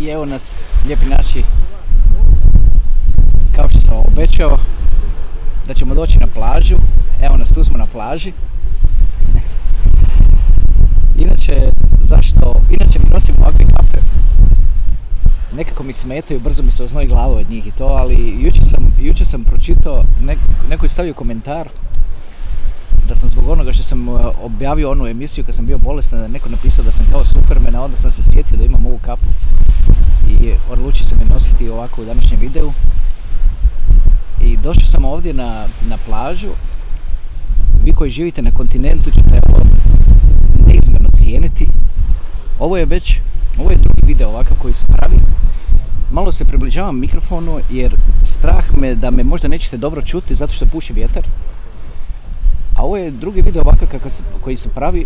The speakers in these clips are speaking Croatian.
I evo nas, lijepi naši, kao što sam obećao, da ćemo doći na plažu. Evo nas, tu smo na plaži. Inače, zašto, inače mi nosim ovakve kape. Nekako mi smetaju, brzo mi se oznoji glava od njih i to, ali jučer sam, jučer sam pročitao, nek, neko je stavio komentar da sam zbog onoga što sam uh, objavio onu emisiju kad sam bio bolestan, da neko napisao da sam kao Superman, a onda sam se sjetio da imam ovu kapu i odlučio sam je nositi ovako u današnjem videu. I došao sam ovdje na, na plažu. Vi koji živite na kontinentu ćete ovo neizmjerno cijeniti. Ovo je već, ovo je drugi video ovakav koji se pravi. Malo se približavam mikrofonu jer strah me da me možda nećete dobro čuti zato što puši vjetar. A ovo je drugi video ovakav koji se pravi.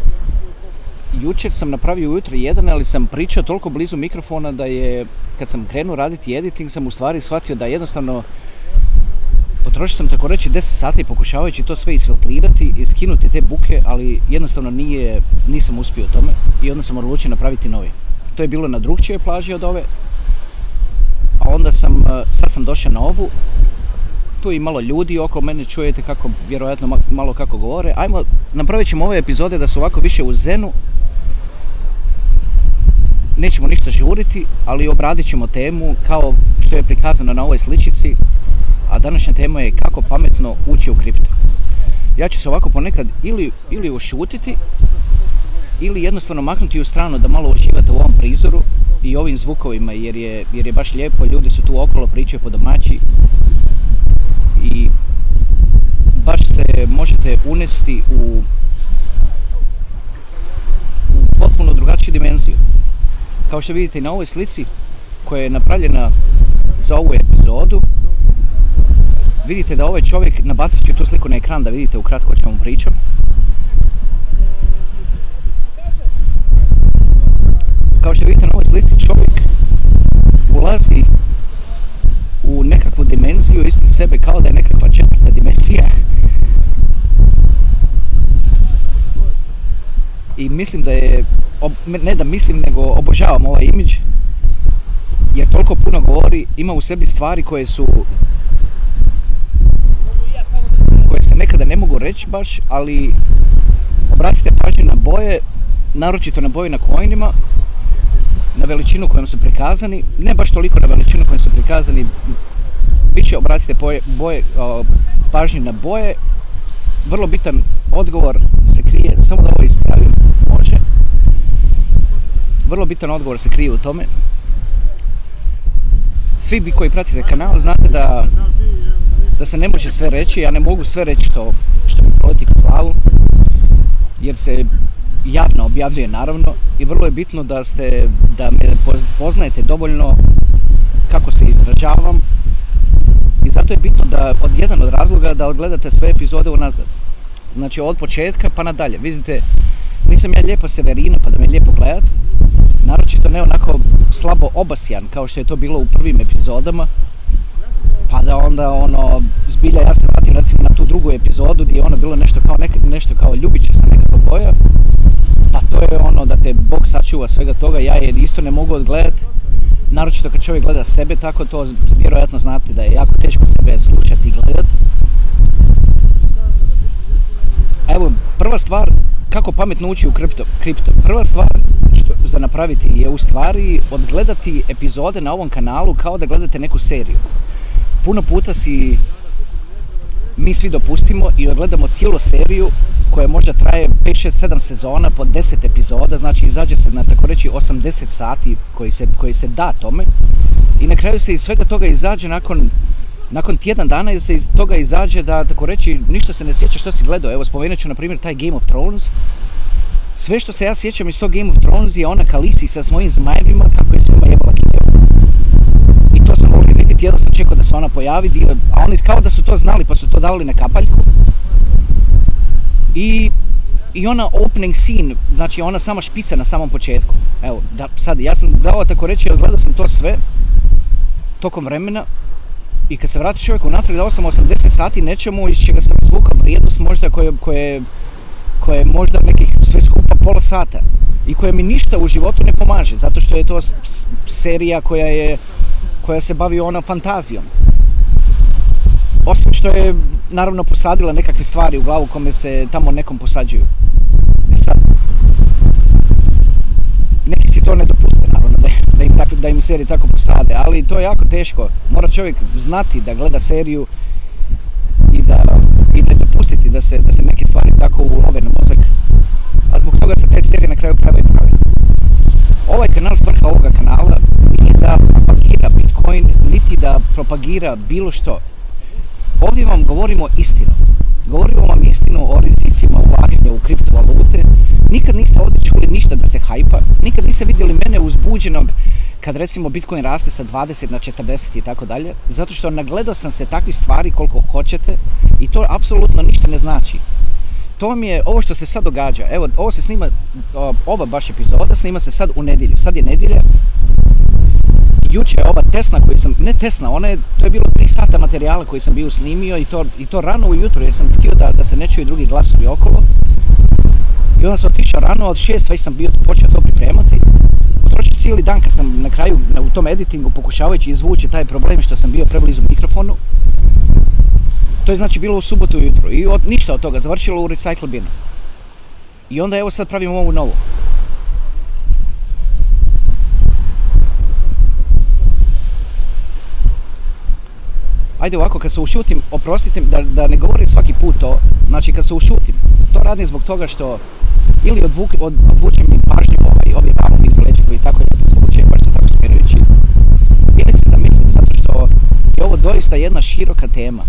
Jučer sam napravio ujutro jedan, ali sam pričao toliko blizu mikrofona da je, kad sam krenuo raditi editing, sam u stvari shvatio da jednostavno potrošio sam tako reći 10 sati pokušavajući to sve isfiltrirati i skinuti te buke, ali jednostavno nije, nisam uspio tome i onda sam odlučio napraviti novi. To je bilo na drugčijoj plaži od ove, a onda sam, eh, sad sam došao na ovu, tu i malo ljudi oko mene, čujete kako, vjerojatno ma- malo kako govore. Ajmo, napravit ćemo ove epizode da su ovako više u zenu. Nećemo ništa žuriti, ali obradit ćemo temu kao što je prikazano na ovoj sličici, a današnja tema je kako pametno ući u kripto. Ja ću se ovako ponekad ili, ili ušutiti, ili jednostavno maknuti u stranu da malo uživate u ovom prizoru i ovim zvukovima jer je, jer je baš lijepo, ljudi su tu okolo, pričaju po domaći i baš se možete unesti u, u potpuno drugačiju dimenziju. Kao što vidite na ovoj slici koja je napravljena za ovu epizodu, vidite da ovaj čovjek, nabacit ću tu sliku na ekran da vidite ukratko o čemu pričam. Kao što vidite na ovoj slici čovjek ulazi u nekakvu dimenziju ispred sebe kao da je nekakva četvrta dimenzija. I mislim da je, ne da mislim, nego obožavam ovaj imidž. Jer toliko puno govori, ima u sebi stvari koje su koje se nekada ne mogu reći baš, ali obratite pažnju na boje, naročito na boje na coinima, na veličinu kojom su prikazani, ne baš toliko na veličinu kojom su prikazani, bit će obratite boje, boje, pažnju na boje, vrlo bitan odgovor se krije, samo da ovo ispravim. Vrlo bitan odgovor se krije u tome. Svi vi koji pratite kanal znate da, da se ne može sve reći, ja ne mogu sve reći što, što mi proleti glavu, jer se javno objavljuje naravno i vrlo je bitno da ste, da me poz- poznajete dovoljno kako se izražavam i zato je bitno da od jedan od razloga da odgledate sve epizode unazad. Znači od početka pa nadalje. Vidite, nisam ja lijepa Severina pa da me lijepo gledat, naročito ne onako slabo obasjan kao što je to bilo u prvim epizodama, pa da onda ono, zbilja ja se vratim recimo na tu drugu epizodu gdje je ono bilo nešto kao, nek, nešto kao ljubičasta nekakva boja, pa to je ono da te Bog sačuva svega toga, ja je isto ne mogu odgledat, naročito kad čovjek gleda sebe tako, to vjerojatno znate da je jako teško sebe slušati i gledat. Evo, prva stvar, kako pametno ući u kripto. kripto. Prva stvar što za napraviti je u stvari odgledati epizode na ovom kanalu kao da gledate neku seriju. Puno puta si mi svi dopustimo i odgledamo cijelu seriju koja možda traje 5, 6, 7 sezona po 10 epizoda, znači izađe se na tako reći 80 sati koji se, koji se da tome i na kraju se iz svega toga izađe nakon nakon tjedan dana se iz toga izađe da tako reći ništa se ne sjeća što si gledao. Evo spomenut ću na primjer taj Game of Thrones. Sve što se ja sjećam iz tog Game of Thrones je ona Kalisi sa svojim zmajevima kako je svima jebala kijevu. I to sam mogli vidjeti, jedno sam čekao da se ona pojavi, a oni kao da su to znali pa su to davali na kapaljku. I, i ona opening scene, znači ona sama špica na samom početku. Evo, da, sad, ja sam dao tako reći, odgledao sam to sve tokom vremena i kad se vrati čovjek unatrag dao sam 80 sati nečemu iz čega sam izvukao vrijednost možda koje, koje, koje je možda nekih sve skupa pola sata. i koja mi ništa u životu ne pomaže, zato što je to serija koja je koja se bavi ona fantazijom. Osim što je naravno posadila nekakve stvari u glavu kome se tamo nekom posađuju. E sad, neki si to ne dopuste naravno da, da, im, da im serije tako posade, ali to je jako teško. Mora čovjek znati da gleda seriju i da da se, da se neke stvari tako ulove na mozak. A zbog toga se te serije na kraju krajeva i prave. Ovaj kanal, svrha ovoga kanala nije da propagira Bitcoin, niti da propagira bilo što. Ovdje vam govorimo istinu. Govorimo vam istinu o rizicima ulaganja u kriptovalute. Nikad niste ovdje čuli ništa da se hajpa. Nikad niste vidjeli mene uzbuđenog kad recimo Bitcoin raste sa 20 na 40 i tako dalje. Zato što nagledao sam se takvih stvari koliko hoćete i to apsolutno ništa ne znači. To vam je ovo što se sad događa. Evo, ovo se snima, ova baš epizoda snima se sad u nedjelju. Sad je nedjelja, juče ova Tesla koju sam, ne Tesla, ona je, to je bilo 3 sata materijala koji sam bio snimio i to, i to rano ujutro jer sam htio da, da se ne čuju drugi glasovi okolo. I onda sam otišao rano, od 6 već sam bio počeo to pripremati. Potrošio cijeli dan kad sam na kraju u tom editingu pokušavajući izvući taj problem što sam bio preblizu mikrofonu. To je znači bilo u subotu ujutro i od, ništa od toga, završilo u recycle binu. I onda evo sad pravimo ovu novu. ajde ovako, kad se ušutim, oprostite da, da ne govorim svaki put to, znači kad se ušutim, to radim zbog toga što ili odvuk, od, odvučem mi pažnju ovaj, ovi ramovi iz leđa koji tako lijepo zvuče, baš su tako smirujući. Ili se zamislim zato što je ovo doista jedna široka tema.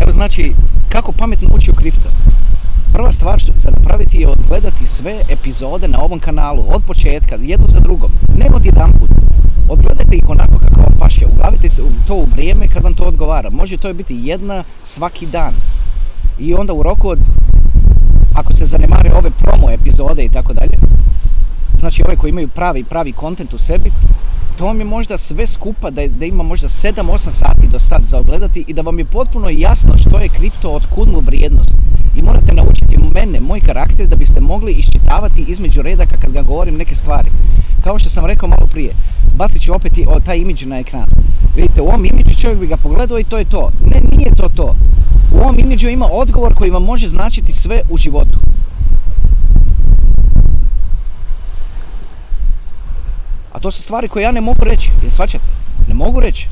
Evo znači, kako pametno ući u kripto. Prva stvar što za napraviti je odgledati sve epizode na ovom kanalu, od početka, jednu za drugom. Ne od jedan put. Odgledajte ih onako kako vam paše. Uglavite se to u vrijeme kad vam to odgovara. Može to biti jedna svaki dan. I onda u roku od, ako se zanemare ove promo epizode i tako dalje, znači ove koji imaju pravi, pravi kontent u sebi, to vam je možda sve skupa da, da ima možda 7-8 sati do sad za ogledati i da vam je potpuno jasno što je kripto, otkud mu vrijednost. I morate naučiti mene, moj karakter, da biste mogli iščitavati između redaka kad ga govorim neke stvari. Kao što sam rekao malo prije, bacit ću opet i o, taj imidž na ekran. Vidite, u ovom imidžu čovjek bi ga pogledao i to je to. Ne, nije to to. U ovom imidžu ima odgovor koji vam može značiti sve u životu. A to su stvari koje ja ne mogu reći, jer svačate? Ne mogu reći.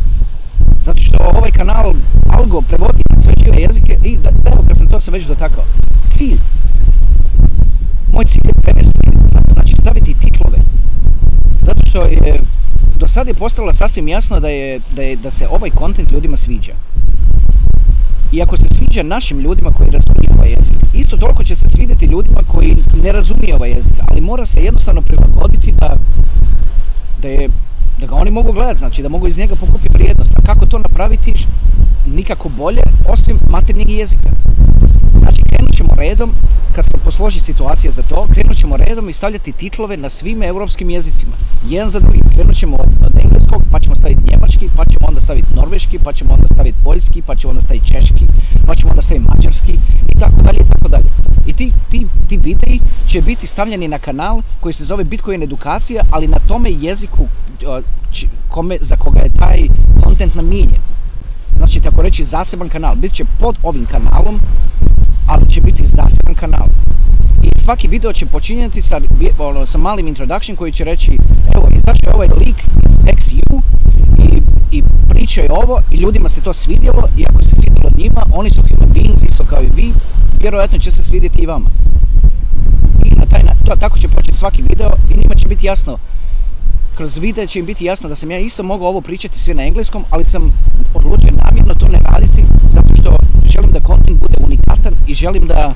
Zato što ovaj kanal Algo prevodi na sve žive jezike i da, evo kad sam to se već dotakao. Cilj. Moj cilj je prevesti, znači staviti titlove. Zato što je, do sad je postalo sasvim jasno da, je, da, je, da se ovaj kontent ljudima sviđa. I ako se sviđa našim ljudima koji razumiju ovaj jezik, isto toliko će se svidjeti ljudima koji ne razumiju ovaj jezik, ali mora se jednostavno prilagoditi da, je, da ga oni mogu gledati, znači da mogu iz njega pokupiti vrijednost. A kako to napraviti? Nikako bolje, osim maternjeg jezika. Ćemo redom, kad se posloži situacija za to, krenut ćemo redom i stavljati titlove na svim europskim jezicima. Jedan za drugim. Krenut ćemo od, engleskog, pa ćemo staviti njemački, pa ćemo onda staviti norveški, pa ćemo onda staviti poljski, pa ćemo onda staviti češki, pa ćemo onda staviti mađarski i tako dalje i tako dalje. I ti, ti, ti videi će biti stavljeni na kanal koji se zove Bitcoin edukacija, ali na tome jeziku kome, za koga je taj kontent namijenjen. Znači, tako reći, zaseban kanal. Bit će pod ovim kanalom, ali će biti zaseban kanal. I svaki video će počinjati sa, ono, sa malim introduction koji će reći evo, izašao je ovaj lik iz XU i, i priča je ovo i ljudima se to svidjelo i ako se svidjelo njima, oni su human beings isto kao i vi, vjerojatno će se svidjeti i vama. I na taj, na, to, tako će početi svaki video i njima će biti jasno kroz video će im biti jasno da sam ja isto mogao ovo pričati sve na engleskom, ali sam odlučio namjerno to ne raditi zato što želim da kontent bude unikatan i želim da,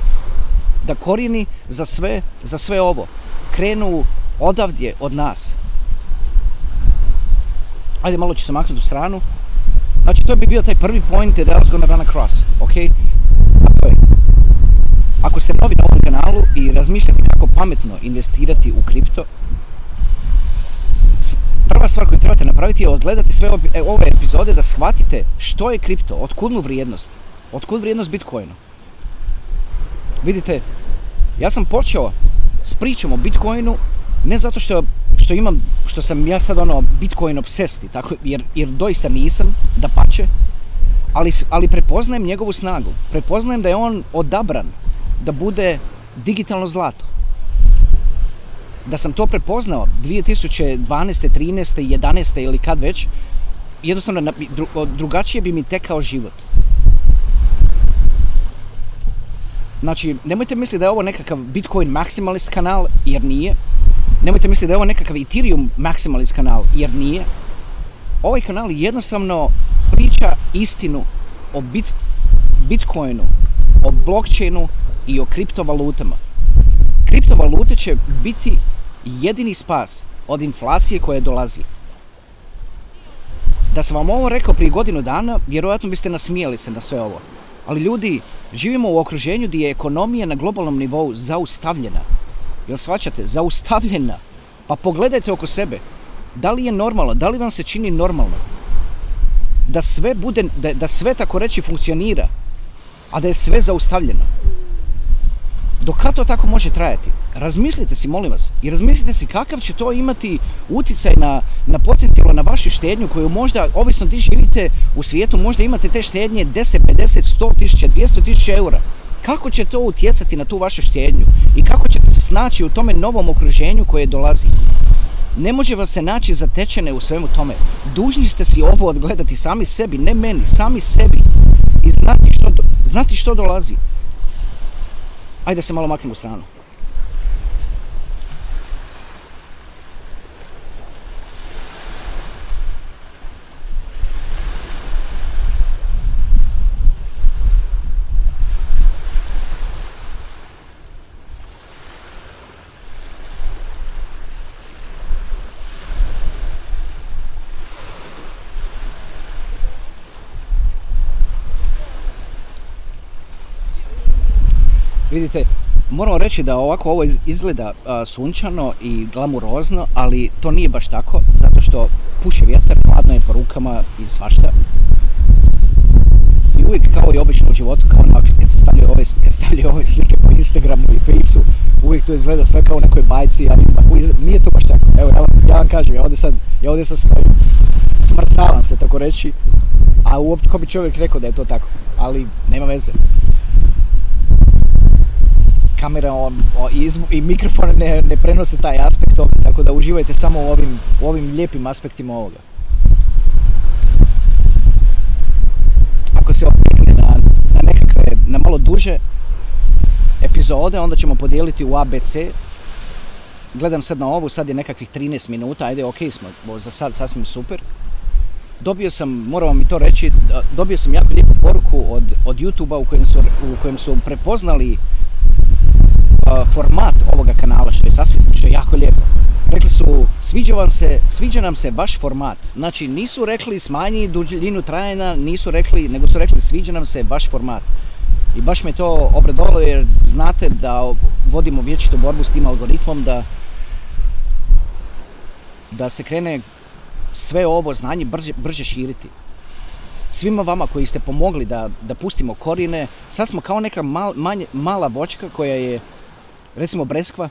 da korijeni za sve, za sve ovo krenu odavdje od nas. Ajde malo ću se maknuti u stranu. Znači to bi bio taj prvi point that I was gonna run across, ok? A to je, ako ste novi na ovom kanalu i razmišljate kako pametno investirati u kripto, prva stvar koju trebate napraviti je odgledati sve ove- e, ove epizode da shvatite što je kripto, otkud mu vrijednost, otkud vrijednost Bitcoinu. Vidite, ja sam počeo s pričom o Bitcoinu ne zato što, što imam, što sam ja sad ono Bitcoin obsesti, tako, jer, jer doista nisam, da pače, ali, ali prepoznajem njegovu snagu. Prepoznajem da je on odabran da bude digitalno zlato. Da sam to prepoznao 2012. 13. 11. ili kad već, jednostavno drugačije bi mi tekao život. Znači, nemojte misliti da je ovo nekakav Bitcoin maksimalist kanal, jer nije. Nemojte misliti da je ovo nekakav Ethereum maksimalist kanal, jer nije. Ovaj kanal jednostavno priča istinu o bit, Bitcoinu, o blockchainu i o kriptovalutama. Kriptovalute će biti jedini spas od inflacije koja dolazi. Da sam vam ovo rekao prije godinu dana, vjerojatno biste nasmijali se na sve ovo. Ali ljudi, živimo u okruženju gdje je ekonomija na globalnom nivou zaustavljena. Jel svačate? Zaustavljena. Pa pogledajte oko sebe. Da li je normalno? Da li vam se čini normalno? Da sve bude, da, da sve tako reći funkcionira, a da je sve zaustavljeno. Do kad to tako može trajati? Razmislite si, molim vas, i razmislite si kakav će to imati utjecaj na, na potencijalno na vašu štednju koju možda, ovisno gdje živite u svijetu, možda imate te štednje 10, 50, 100 tisuća, 200 tisuća eura. Kako će to utjecati na tu vašu štednju i kako ćete se snaći u tome novom okruženju koje dolazi? Ne može vas se naći zatečene u svemu tome. Dužni ste si ovo odgledati sami sebi, ne meni, sami sebi. I znati što, znati što dolazi. Ajde da se malo maknemo u stranu. Vidite, moramo reći da ovako ovo izgleda sunčano i glamurozno, ali to nije baš tako, zato što puše vjetar, hladno je po rukama i svašta. I uvijek kao i obično u životu, kao na, kad se stavljaju ove, kad stavljaju ove slike po Instagramu i Faceu, uvijek to izgleda sve kao u nekoj bajci, ali nije to baš tako. Evo, ja vam, ja vam kažem, ja ovdje sad, ja ovdje sad stojim, smrsavam se tako reći, a uopće ko bi čovjek rekao da je to tako, ali nema veze kamera on, i, i mikrofon ne, ne prenose taj aspekt toga, tako da uživajte samo u ovim, u ovim lijepim aspektima ovoga. Ako se okregne na, na nekakve, na malo duže epizode, onda ćemo podijeliti u ABC. Gledam sad na ovu, sad je nekakvih 13 minuta, ajde ok smo, za sad sasvim super. Dobio sam, moram vam i to reći, dobio sam jako lijepu poruku od, od YouTube-a u kojem su, u kojem su prepoznali format ovoga kanala, što je sasvim, što je jako lijepo. Rekli su, sviđa, vam se, sviđa nam se vaš format. Znači, nisu rekli smanji duljinu trajanja, nisu rekli, nego su rekli sviđa nam se vaš format. I baš me to obradovalo jer znate da vodimo vječitu borbu s tim algoritmom da da se krene sve ovo znanje brže, brže širiti. Svima vama koji ste pomogli da, da pustimo korine, sad smo kao neka mal, manje, mala vočka koja je recimo breskva,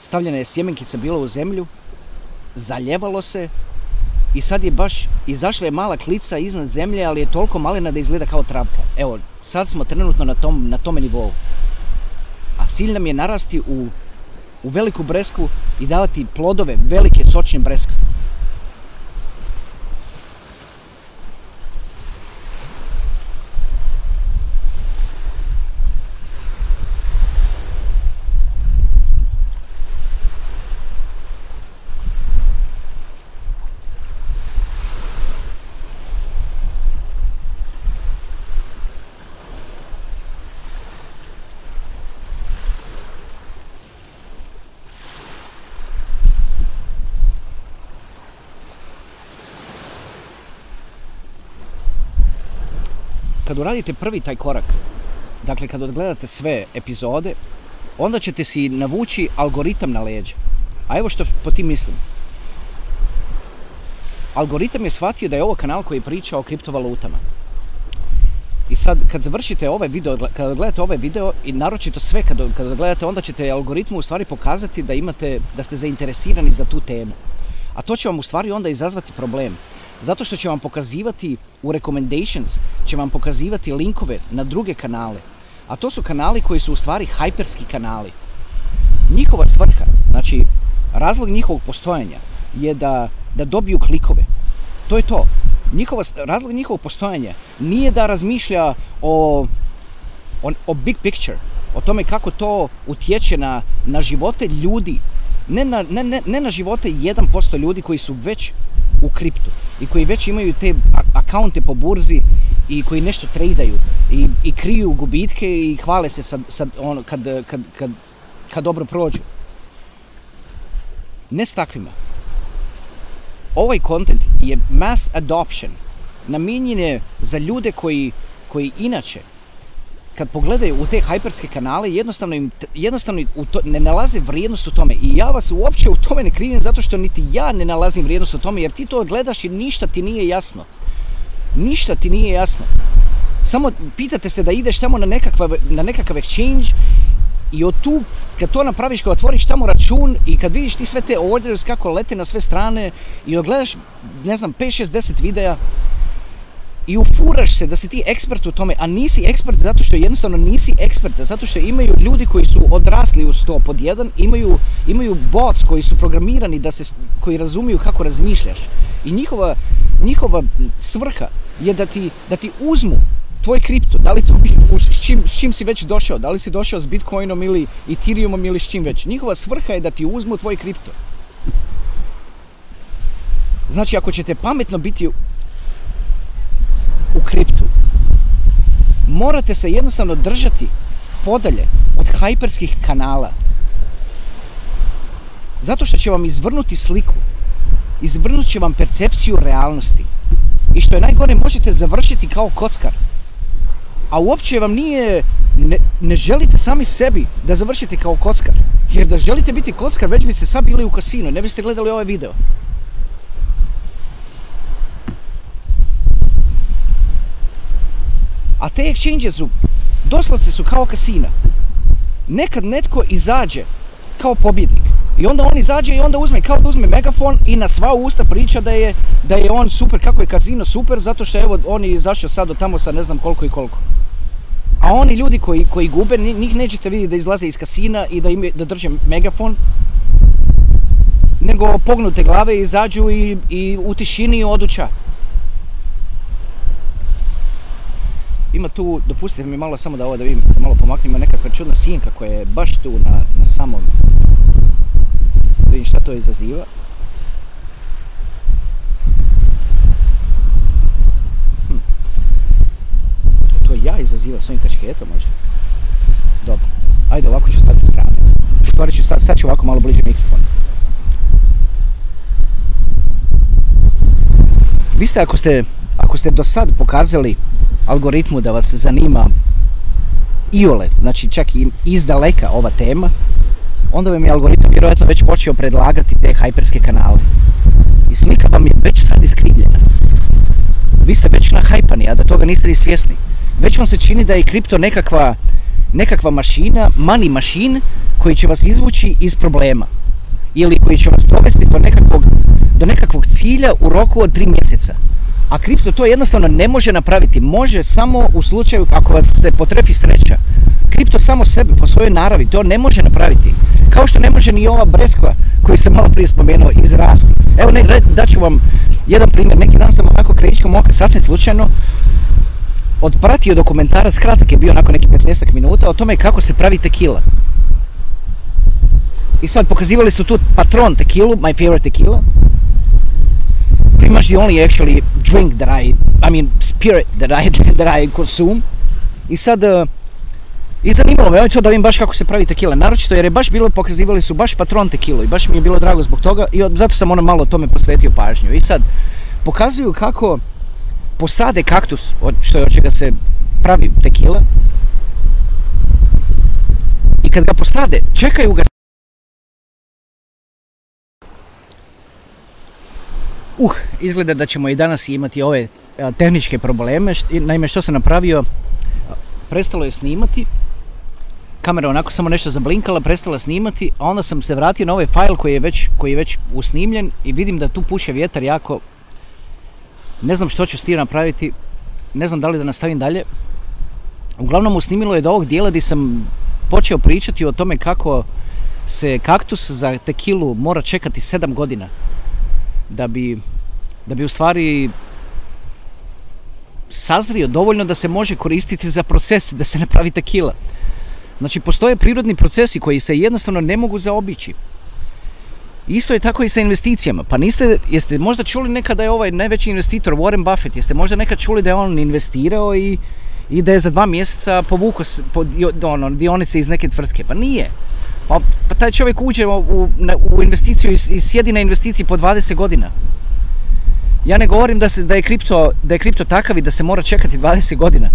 stavljena je sjemenkica bila u zemlju, zaljevalo se i sad je baš, izašla je mala klica iznad zemlje, ali je toliko malena da izgleda kao travka. Evo, sad smo trenutno na, tom, na tome nivou. A cilj nam je narasti u, u veliku bresku i davati plodove, velike sočne breskve. Kad uradite prvi taj korak, dakle kad odgledate sve epizode, onda ćete si navući algoritam na leđa. A evo što po tim mislim. Algoritam je shvatio da je ovo kanal koji priča o kriptovalutama. I sad kad završite ovaj video, kada gledate ovaj video i naročito sve kada, kada gledate, onda ćete algoritmu u stvari pokazati da imate, da ste zainteresirani za tu temu. A to će vam u stvari onda izazvati problem. Zato što će vam pokazivati u recommendations, će vam pokazivati linkove na druge kanale. A to su kanali koji su u stvari hajperski kanali. Njihova svrha, znači razlog njihovog postojanja je da, da dobiju klikove. To je to. Njihova, razlog njihovog postojanja nije da razmišlja o, o, o big picture, o tome kako to utječe na, na živote ljudi, ne na, ne, ne, ne na živote 1% ljudi koji su već u kriptu i koji već imaju te akaunte po burzi i koji nešto tradaju i, i kriju gubitke i hvale se sa, sa ono, kad, kad, kad, kad dobro prođu. Ne s takvima ovaj content je mass adoption. Namijenjen je za ljude koji, koji inače kad pogledaju u te hajperske kanale, jednostavno im, jednostavno u to, ne nalaze vrijednost u tome. I ja vas uopće u tome ne krivim zato što niti ja ne nalazim vrijednost u tome, jer ti to gledaš i ništa ti nije jasno. Ništa ti nije jasno. Samo pitate se da ideš tamo na, nekakva, na nekakav exchange i od tu, kad to napraviš, kad otvoriš tamo račun i kad vidiš ti sve te orders kako lete na sve strane i odgledaš, ne znam, 5, 6, 10 videa i ufuraš se da si ti ekspert u tome, a nisi ekspert zato što jednostavno nisi ekspert, zato što imaju ljudi koji su odrasli uz to pod jedan, imaju, imaju bots koji su programirani da se, koji razumiju kako razmišljaš. I njihova, njihova svrha je da ti, da ti uzmu tvoj kripto, da li to bi, u- s, čim, s čim si već došao, da li si došao s Bitcoinom ili Ethereumom ili s čim već. Njihova svrha je da ti uzmu tvoj kripto. Znači, ako ćete pametno biti u kriptu, morate se jednostavno držati podalje od hajperskih kanala. Zato što će vam izvrnuti sliku. Izvrnut će vam percepciju realnosti. I što je najgore, možete završiti kao kockar. A uopće vam nije, ne, ne želite sami sebi da završite kao kockar. Jer da želite biti kockar, već biste sad bili u kasinu, ne biste gledali ovaj video. A te exchange su, doslovce su kao kasina. Nekad netko izađe kao pobjednik. I onda on izađe i onda uzme, kao da uzme megafon i na sva usta priča da je, da je on super, kako je kazino super, zato što evo on je izašao sad od tamo sa ne znam koliko i koliko. A oni ljudi koji, koji gube, njih nećete vidjeti da izlaze iz kasina i da, ime, da drže megafon, nego pognute glave izađu i, i u tišini odu Ima tu, dopustite mi malo samo da ovo da vidim, da malo pomaknem, ima nekakva čudna sinka koja je baš tu na, na samom, da vidim šta to izaziva. Hm. To ja izaziva svojim kačketom možda. Dobro, ajde ovako ću stati sa strane. Stvari ću stati, stati ću ovako malo bliže mikrofonu. Vi ste ako ste, ako ste do sad pokazali algoritmu da vas zanima iole, znači čak i iz daleka ova tema, onda vam je algoritam vjerojatno već počeo predlagati te hajperske kanale. I slika vam je već sad iskrivljena. Vi ste već nahajpani, a da toga niste ni svjesni. Već vam se čini da je kripto nekakva, nekakva mašina, money machine, koji će vas izvući iz problema. Ili koji će vas dovesti do nekakvog, do nekakvog cilja u roku od tri mjeseca. A kripto to jednostavno ne može napraviti. Može samo u slučaju ako vas se potrefi sreća. Kripto samo sebe po svojoj naravi to ne može napraviti. Kao što ne može ni ova breskva koju sam malo prije spomenuo izrasti. Evo ne, daću vam jedan primjer. Neki dan sam onako krajičkom oka sasvim slučajno odpratio dokumentarac, kratak je bio nakon nekih 15 minuta, o tome kako se pravi tekila. I sad pokazivali su tu patron tekilu, my favorite tequila. Pretty much the only actually drink that I, I mean spirit that I, that I consume. I sad, uh, i zanimalo me to da vidim baš kako se pravi tekila, naročito jer je baš bilo, pokazivali su baš patron tekilu i baš mi je bilo drago zbog toga i zato sam ono malo tome posvetio pažnju. I sad, pokazuju kako posade kaktus, od, što je od čega se pravi tekila, i kad ga posade, čekaju ga Uh, izgleda da ćemo i danas imati ove tehničke probleme. Naime, što sam napravio, prestalo je snimati, kamera onako samo nešto zablinkala, prestala snimati, a onda sam se vratio na ovaj fajl koji je već, koji je već usnimljen i vidim da tu puše vjetar jako. Ne znam što ću s tim napraviti, ne znam da li da nastavim dalje. Uglavnom usnimilo je do ovog dijela gdje sam počeo pričati o tome kako se kaktus za tekilu mora čekati 7 godina da bi, da bi u stvari sazrio dovoljno da se može koristiti za proces, da se napravi tekila. Znači, postoje prirodni procesi koji se jednostavno ne mogu zaobići. Isto je tako i sa investicijama. Pa niste, jeste možda čuli nekada da je ovaj najveći investitor Warren Buffett, jeste možda nekad čuli da je on investirao i, i da je za dva mjeseca povukao po, ono, dionice iz neke tvrtke. Pa nije. Pa, pa taj čovjek uđe u, u investiciju i, sjedi na investiciji po 20 godina. Ja ne govorim da, se, da, je kripto, da je kripto takav i da se mora čekati 20 godina.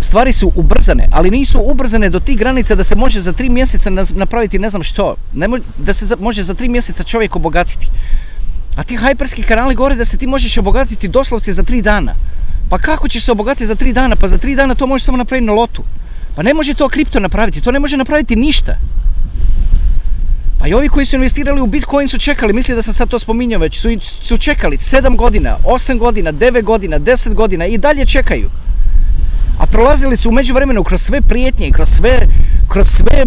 Stvari su ubrzane, ali nisu ubrzane do tih granica da se može za tri mjeseca napraviti ne znam što. Ne da se može za tri mjeseca čovjek obogatiti. A ti hajperski kanali govore da se ti možeš obogatiti doslovce za tri dana. Pa kako ćeš se obogatiti za tri dana? Pa za tri dana to možeš samo napraviti na lotu. Pa ne može to kripto napraviti, to ne može napraviti ništa. Pa i ovi koji su investirali u Bitcoin su čekali, misli da sam sad to spominjao već, su, su čekali 7 godina, 8 godina, 9 godina, 10 godina i dalje čekaju. A prolazili su u međuvremenu kroz sve prijetnje kroz sve, kroz sve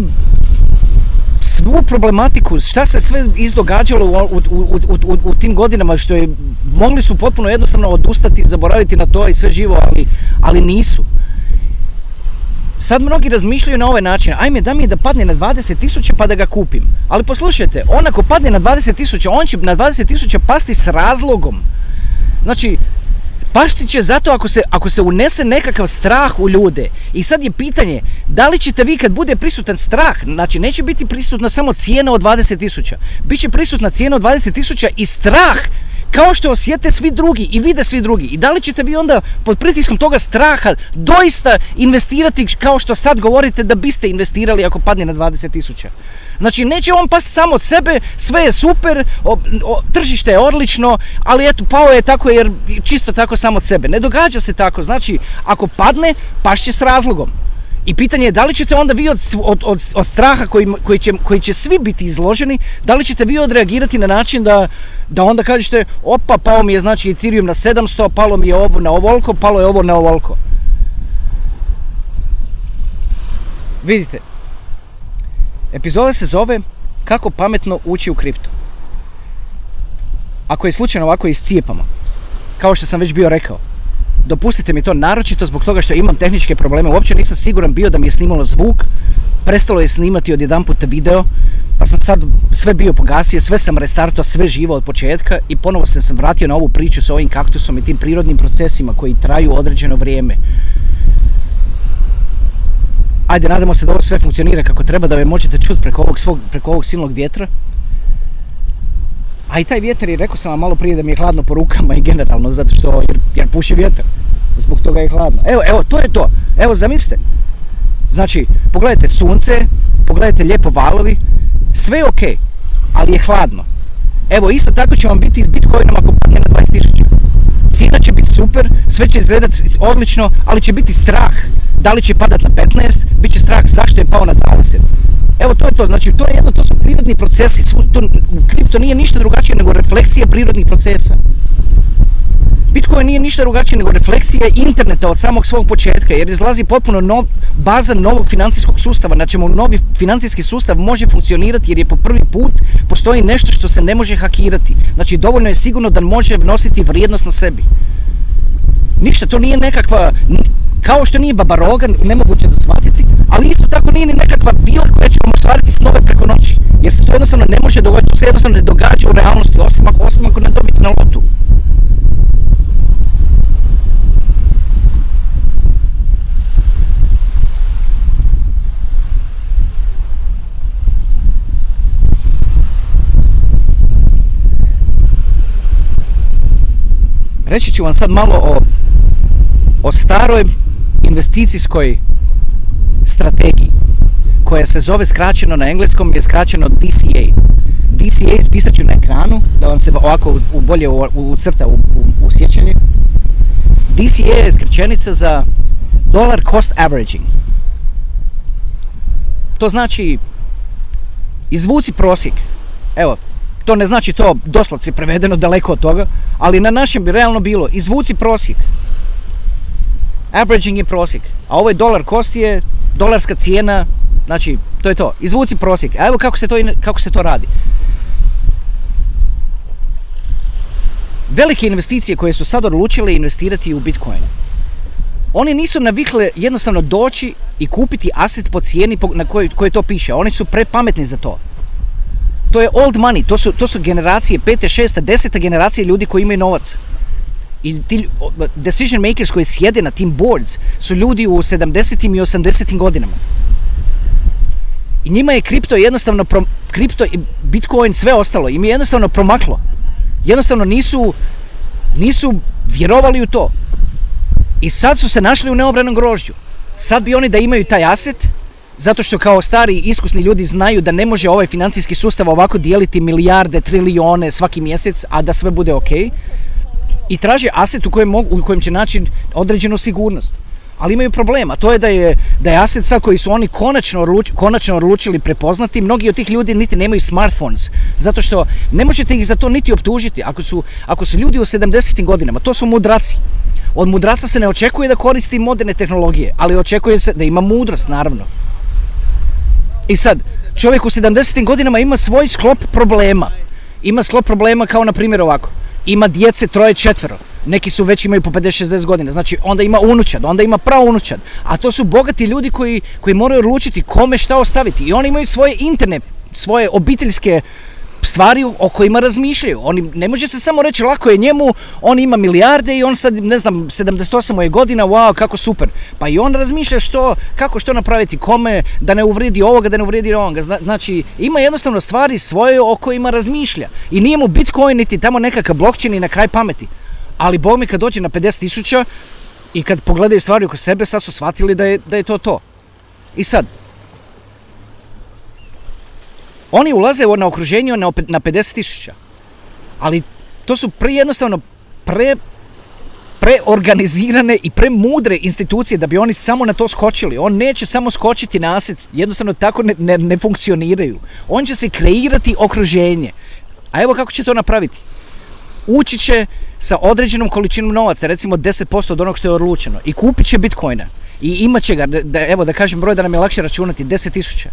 svu problematiku, šta se sve izdogađalo u, u, u, u, tim godinama, što je, mogli su potpuno jednostavno odustati, zaboraviti na to i sve živo, ali, ali nisu. Sad mnogi razmišljaju na ovaj način, ajme da mi je da padne na 20 tisuća pa da ga kupim. Ali poslušajte, on ako padne na 20 tisuća, on će na 20 tisuća pasti s razlogom. Znači, pasti će zato ako se, ako se unese nekakav strah u ljude. I sad je pitanje, da li ćete vi kad bude prisutan strah, znači neće biti prisutna samo cijena od 20 tisuća, bit će prisutna cijena od 20 tisuća i strah kao što osjete svi drugi i vide svi drugi. I da li ćete vi onda pod pritiskom toga straha doista investirati kao što sad govorite da biste investirali ako padne na 20 tisuća? Znači neće on pasti samo od sebe, sve je super, tržište je odlično, ali eto pao je tako jer čisto tako samo od sebe. Ne događa se tako, znači ako padne, pašće s razlogom. I pitanje je da li ćete onda vi od, od, od, od straha koji, koji, će, koji će svi biti izloženi, da li ćete vi odreagirati na način da, da onda kažete opa pao mi je znači Ethereum na 700, palo mi je ovo na ovoliko, palo je ovo na ovoliko. Vidite, epizoda se zove kako pametno ući u kripto. Ako je slučajno ovako iscijepamo, kao što sam već bio rekao, dopustite mi to naročito zbog toga što imam tehničke probleme. Uopće nisam siguran bio da mi je snimalo zvuk. Prestalo je snimati od jedan puta video. Pa sam sad sve bio pogasio, sve sam restartao, sve živo od početka i ponovo sam se vratio na ovu priču sa ovim kaktusom i tim prirodnim procesima koji traju određeno vrijeme. Ajde, nadamo se da ovo sve funkcionira kako treba, da me možete čuti preko ovog, svog, preko ovog silnog vjetra. A i taj vjetar je, rekao sam vam malo prije da mi je hladno po rukama i generalno, zato što, jer, jer puši vjetar. Zbog toga je hladno. Evo, evo, to je to. Evo, zamislite. Znači, pogledajte sunce, pogledajte lijepo valovi, sve je ok, ali je hladno. Evo, isto tako će vam biti s Bitcoinom ako padne na 20.000. Cijena će biti super, sve će izgledati odlično, ali će biti strah. Da li će padat na 15, bit će strah zašto je pao na 20. Evo to je to, znači to je jedno, to su prirodni procesi, to, kripto nije ništa drugačije nego refleksija prirodnih procesa. Bitcoin nije ništa drugačije nego refleksija interneta od samog svog početka, jer izlazi potpuno nov, baza novog financijskog sustava, na čemu novi financijski sustav može funkcionirati jer je po prvi put postoji nešto što se ne može hakirati. Znači dovoljno je sigurno da može nositi vrijednost na sebi. Ništa, to nije nekakva, kao što nije babaroga, nemoguće za shvatiti, ali isto tako nije ni nekakva vila koja će vam ostvariti snove preko noći. Jer se to jednostavno ne može događati, to se jednostavno ne događa u realnosti, osim ako, osim ako ne dobiti na lotu. Reći ću vam sad malo o, o staroj investicijskoj strategiji koja se zove skraćeno na engleskom je skraćeno DCA. DCA ispisat ću na ekranu, da vam se ovako u, bolje u, u u, u, sjećanju. DCA je skraćenica za Dollar Cost Averaging. To znači izvuci prosjek. Evo, to ne znači to doslovce prevedeno daleko od toga, ali na našem bi realno bilo izvuci prosjek. Averaging je prosjek, a ovo je dolar cost je dolarska cijena, znači to je to. Izvuci prosjek. A evo kako se to, kako se to radi. Velike investicije koje su sad odlučile investirati u Bitcoin. Oni nisu navikle jednostavno doći i kupiti aset po cijeni na kojoj, kojoj to piše. Oni su prepametni za to. To je old money, to su, to su generacije, pete, šesta, deseta generacije ljudi koji imaju novac. I ti decision makers koji sjede na tim boards su ljudi u 70. i 80. godinama. I njima je kripto jednostavno, pro, kripto i bitcoin, sve ostalo, im je jednostavno promaklo. Jednostavno nisu, nisu vjerovali u to. I sad su se našli u neobranom grožđu. Sad bi oni da imaju taj aset, zato što kao stari iskusni ljudi znaju da ne može ovaj financijski sustav ovako dijeliti milijarde, trilijone svaki mjesec, a da sve bude ok. I traže aset u kojem, u kojem će naći određenu sigurnost. Ali imaju problema, to je da je, da je aset sad koji su oni konačno, odluč, konačno odlučili prepoznati, mnogi od tih ljudi niti nemaju smartphones, zato što ne možete ih za to niti optužiti. Ako su, ako su ljudi u 70. godinama, to su mudraci. Od mudraca se ne očekuje da koristi moderne tehnologije, ali očekuje se da ima mudrost, naravno. I sad, čovjek u 70. godinama ima svoj sklop problema. Ima sklop problema kao na primjer ovako. Ima djece troje četvero. Neki su već imaju po 50-60 godina. Znači, onda ima unučad, onda ima pravo unučad. A to su bogati ljudi koji, koji moraju odlučiti kome šta ostaviti. I oni imaju svoje internet, svoje obiteljske stvari o kojima razmišljaju. Oni ne može se samo reći lako je njemu, on ima milijarde i on sad ne znam 78 je godina, wow, kako super. Pa i on razmišlja što kako što napraviti, kome da ne uvredi ovoga, da ne uvredi ovoga. Znači ima jednostavno stvari svoje o kojima razmišlja. I nije mu Bitcoin niti tamo nekakav blockchain i na kraj pameti. Ali Bog mi kad dođe na 50 tisuća i kad pogledaju stvari oko sebe, sad su shvatili da je, da je to to. I sad, Oni ulaze na okruženju na, na 50 tisuća. Ali to su pre jednostavno pre preorganizirane i premudre institucije da bi oni samo na to skočili. On neće samo skočiti na aset, jednostavno tako ne, ne, ne funkcioniraju. On će se kreirati okruženje. A evo kako će to napraviti. Ući će sa određenom količinom novaca, recimo 10% od onog što je odlučeno i kupit će bitcoina. I imat će ga, da, evo da kažem broj da nam je lakše računati, 10 tisuća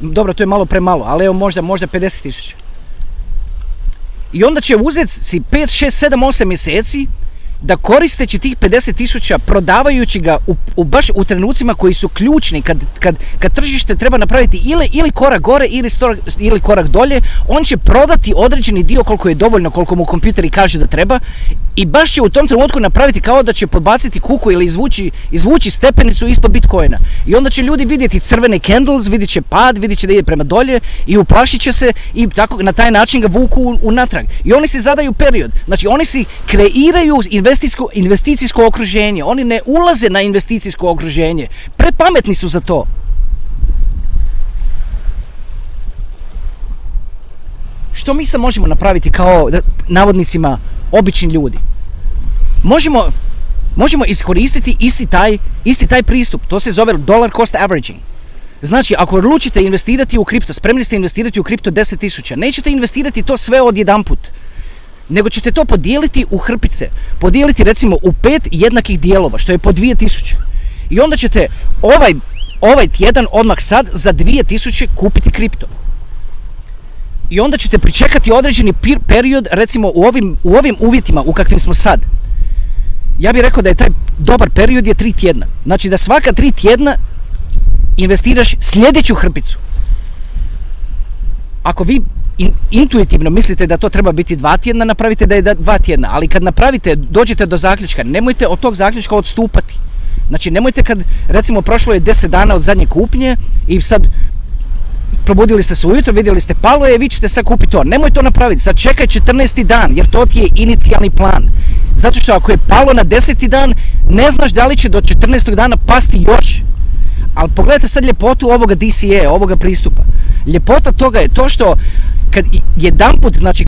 dobro, to je malo premalo, ali evo možda, možda 50 tisuća. I onda će uzeti si 5, 6, 7, 8 mjeseci da koristeći tih 50 tisuća prodavajući ga u, u, baš u trenucima koji su ključni kad, kad, kad tržište treba napraviti ili, ili korak gore ili, stor, ili korak dolje on će prodati određeni dio koliko je dovoljno koliko mu kompjuteri kaže da treba i baš će u tom trenutku napraviti kao da će podbaciti kuku ili izvući, izvući stepenicu ispod bitcoina. I onda će ljudi vidjeti crvene candles vidjet će pad, vidjet će da ide prema dolje i uplašit će se i tako na taj način ga vuku u, u natrag. I oni si zadaju period. Znači oni si kreiraju investicijsko, investicijsko okruženje. Oni ne ulaze na investicijsko okruženje. Prepametni su za to. Što mi sad možemo napraviti kao navodnicima obični ljudi? Možemo, možemo iskoristiti isti taj, isti taj pristup. To se zove dollar cost averaging. Znači, ako odlučite investirati u kripto, spremni ste investirati u kripto 10.000, nećete investirati to sve od jedan put nego ćete to podijeliti u hrpice. Podijeliti recimo u pet jednakih dijelova, što je po 2000. I onda ćete ovaj, ovaj tjedan odmah sad za 2000 kupiti kripto. I onda ćete pričekati određeni period, recimo u ovim, u ovim uvjetima u kakvim smo sad. Ja bih rekao da je taj dobar period je tri tjedna. Znači da svaka tri tjedna investiraš sljedeću hrpicu. Ako vi in, intuitivno mislite da to treba biti dva tjedna, napravite da je dva tjedna. Ali kad napravite, dođete do zaključka, nemojte od tog zaključka odstupati. Znači, nemojte kad, recimo, prošlo je 10 dana od zadnje kupnje i sad probudili ste se ujutro, vidjeli ste palo je, vi ćete sad kupiti to. Nemoj to napraviti, sad čekaj 14. dan, jer to ti je inicijalni plan. Zato što ako je palo na 10. dan, ne znaš da li će do 14. dana pasti još. Ali pogledajte sad ljepotu ovoga DCA, ovoga pristupa. Ljepota toga je to što kad jedanput, znači